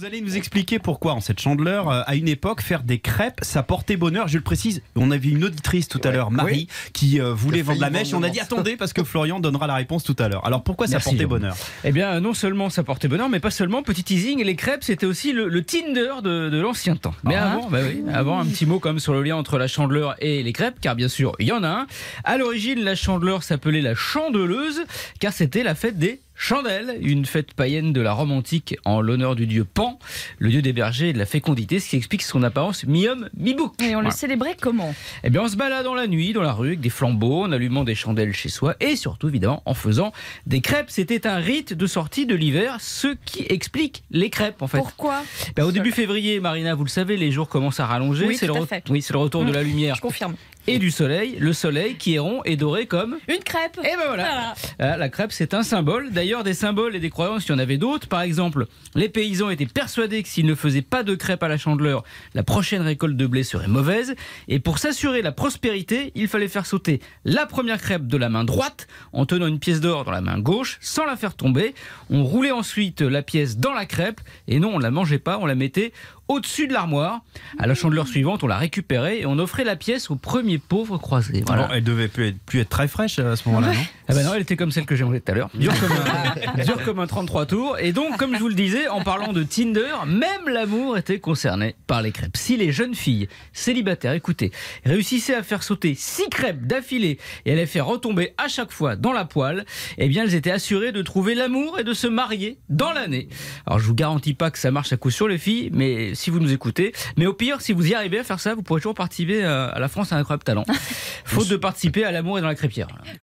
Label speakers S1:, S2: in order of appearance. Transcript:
S1: Vous allez nous expliquer pourquoi, en cette chandeleur, euh, à une époque, faire des crêpes, ça portait bonheur. Je le précise, on avait une auditrice tout à l'heure, Marie, qui euh, voulait vendre la mèche. On a dit attendez, parce que Florian donnera la réponse tout à l'heure. Alors pourquoi ça portait bonheur?
S2: Eh bien, non seulement ça portait bonheur, mais pas seulement. Petit teasing, les crêpes, c'était aussi le, le Tinder de, de l'ancien temps. Mais
S1: Ah.
S2: avant, bah oui, avant, un petit mot quand même sur le lien entre la chandeleur et les crêpes, car bien sûr, il y en a un. À l'origine, la chandeleur s'appelait la chandeleuse, car c'était la fête des chandelles, une fête païenne de la Rome antique en l'honneur du dieu Pan, le dieu des bergers et de la fécondité, ce qui explique son apparence mi-homme, mi-bouc.
S3: Et on le célébrait comment?
S2: Eh bien, on se balade dans la nuit, dans la rue, avec des flambeaux, en allumant des chandelles chez soi, et surtout, évidemment, en faisant des crêpes. C'était un rite de sortie de l'hiver, ce qui explique les crêpes, en fait.
S3: Pourquoi?
S2: Ben, au début février, Marina, vous le savez, les jours commencent à rallonger.
S3: Oui,
S2: c'est le re-. Oui, le retour de
S3: Mmh.
S2: la lumière
S3: Je confirme.
S2: Et du soleil. Le soleil qui est rond et doré comme.
S3: Une crêpe
S2: Et ben voilà. Ah, La crêpe, c'est un symbole. D'ailleurs, des symboles et des croyances, il y en avait d'autres. Par exemple, les paysans étaient persuadés que s'ils ne faisaient pas de crêpes à la chandeleur, la prochaine récolte de blé serait mauvaise. Et pour s'assurer la prospérité, il fallait faire sauter la première crêpe de la main droite en tenant une pièce d'or dans la main gauche sans la faire tomber. On roulait ensuite la pièce dans la crêpe et non, on la mangeait pas, on la mettait au-dessus de l'armoire. À la chandeleur suivante, on la récupérait et on offrait la pièce au premier pauvre croisé. Voilà.
S1: Bon, Elle devait plus être, plus être très fraîche à ce moment-là, non?
S2: Ah bah non, elle était comme celle que j'ai mangée tout à l'heure. Dure comme, un, dure comme un 33 tours. Et donc, comme je vous le disais, en parlant de Tinder, même l'amour était concerné par les crêpes. Si les jeunes filles célibataires, écoutez, réussissaient à faire sauter six crêpes d'affilée et à les faire retomber à chaque fois dans la poêle, eh bien, elles étaient assurées de trouver l'amour et de se marier dans l'année. Alors, je vous garantis pas que ça marche à coup sûr, les filles, mais si vous nous écoutez, mais au pire, si vous y arrivez à faire ça, vous pourrez toujours participer à à la France à un incroyable talent. Faute de participer à l'amour et dans la crêpière.